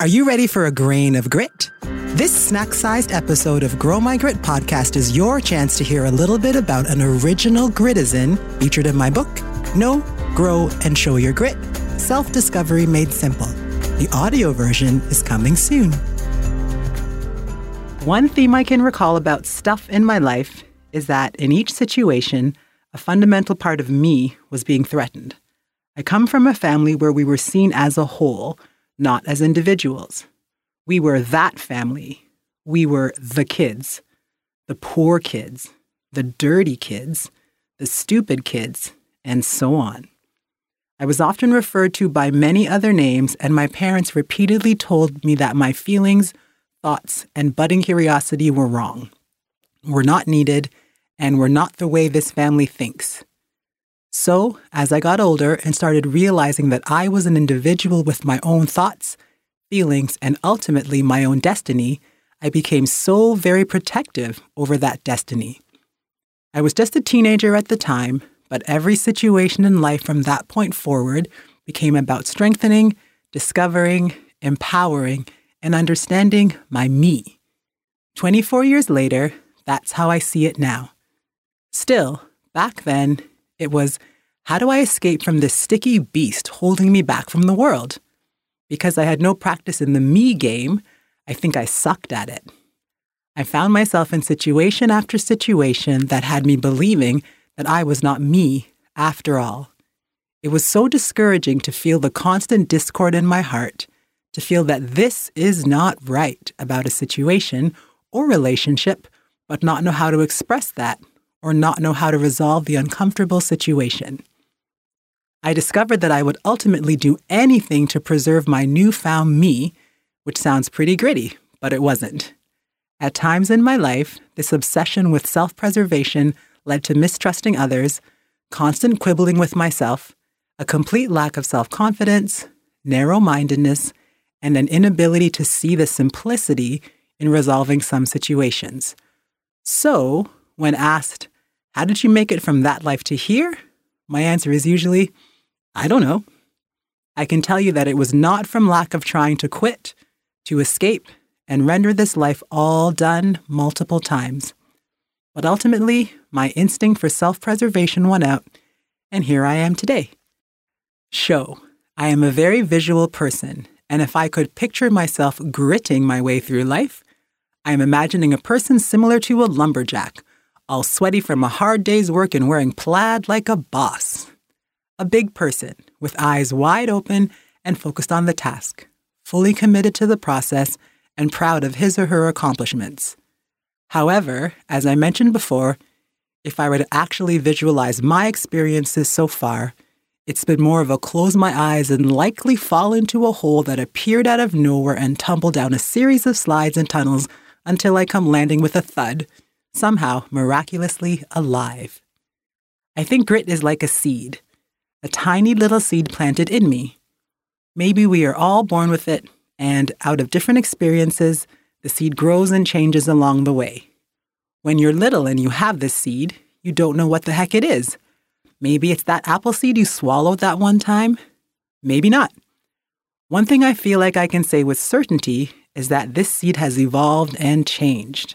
Are you ready for a grain of grit? This snack sized episode of Grow My Grit podcast is your chance to hear a little bit about an original gritizen featured in my book, Know, Grow, and Show Your Grit Self Discovery Made Simple. The audio version is coming soon. One theme I can recall about stuff in my life is that in each situation, a fundamental part of me was being threatened. I come from a family where we were seen as a whole, not as individuals. We were that family. We were the kids, the poor kids, the dirty kids, the stupid kids, and so on. I was often referred to by many other names, and my parents repeatedly told me that my feelings, thoughts, and budding curiosity were wrong, were not needed, and were not the way this family thinks. So, as I got older and started realizing that I was an individual with my own thoughts, feelings, and ultimately my own destiny, I became so very protective over that destiny. I was just a teenager at the time, but every situation in life from that point forward became about strengthening, discovering, empowering, and understanding my me. 24 years later, that's how I see it now. Still, back then, it was how do I escape from this sticky beast holding me back from the world? Because I had no practice in the me game, I think I sucked at it. I found myself in situation after situation that had me believing that I was not me after all. It was so discouraging to feel the constant discord in my heart, to feel that this is not right about a situation or relationship, but not know how to express that or not know how to resolve the uncomfortable situation. I discovered that I would ultimately do anything to preserve my newfound me, which sounds pretty gritty, but it wasn't. At times in my life, this obsession with self preservation led to mistrusting others, constant quibbling with myself, a complete lack of self confidence, narrow mindedness, and an inability to see the simplicity in resolving some situations. So, when asked, How did you make it from that life to here? My answer is usually, I don't know. I can tell you that it was not from lack of trying to quit, to escape, and render this life all done multiple times. But ultimately, my instinct for self preservation won out, and here I am today. Show. I am a very visual person, and if I could picture myself gritting my way through life, I am imagining a person similar to a lumberjack, all sweaty from a hard day's work and wearing plaid like a boss. A big person with eyes wide open and focused on the task, fully committed to the process and proud of his or her accomplishments. However, as I mentioned before, if I were to actually visualize my experiences so far, it's been more of a close my eyes and likely fall into a hole that appeared out of nowhere and tumble down a series of slides and tunnels until I come landing with a thud, somehow miraculously alive. I think grit is like a seed a tiny little seed planted in me. Maybe we are all born with it, and out of different experiences, the seed grows and changes along the way. When you're little and you have this seed, you don't know what the heck it is. Maybe it's that apple seed you swallowed that one time. Maybe not. One thing I feel like I can say with certainty is that this seed has evolved and changed.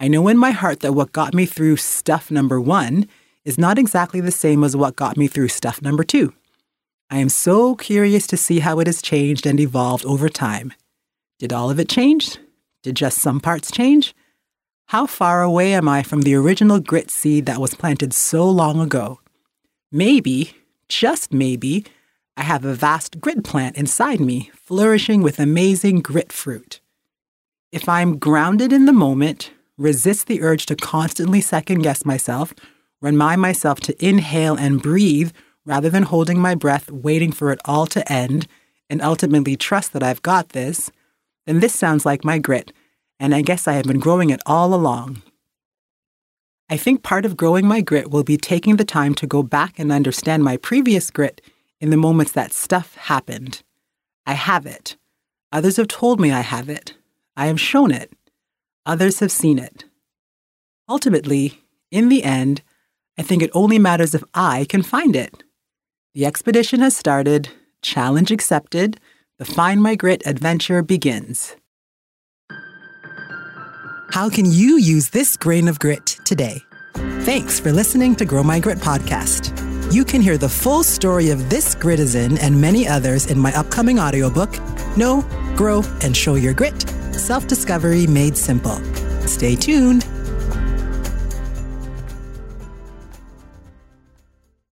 I know in my heart that what got me through stuff number one is not exactly the same as what got me through stuff number two. I am so curious to see how it has changed and evolved over time. Did all of it change? Did just some parts change? How far away am I from the original grit seed that was planted so long ago? Maybe, just maybe, I have a vast grit plant inside me, flourishing with amazing grit fruit. If I'm grounded in the moment, resist the urge to constantly second guess myself, remind myself to inhale and breathe rather than holding my breath, waiting for it all to end, and ultimately trust that I've got this, then this sounds like my grit, and I guess I have been growing it all along. I think part of growing my grit will be taking the time to go back and understand my previous grit in the moments that stuff happened. I have it. Others have told me I have it. I have shown it. Others have seen it. Ultimately, in the end, I think it only matters if I can find it. The expedition has started, challenge accepted, The Find My Grit adventure begins. How can you use this grain of grit today? Thanks for listening to Grow My Grit podcast. You can hear the full story of this gritizen and many others in my upcoming audiobook, Know, Grow, and Show Your Grit Self Discovery Made Simple. Stay tuned.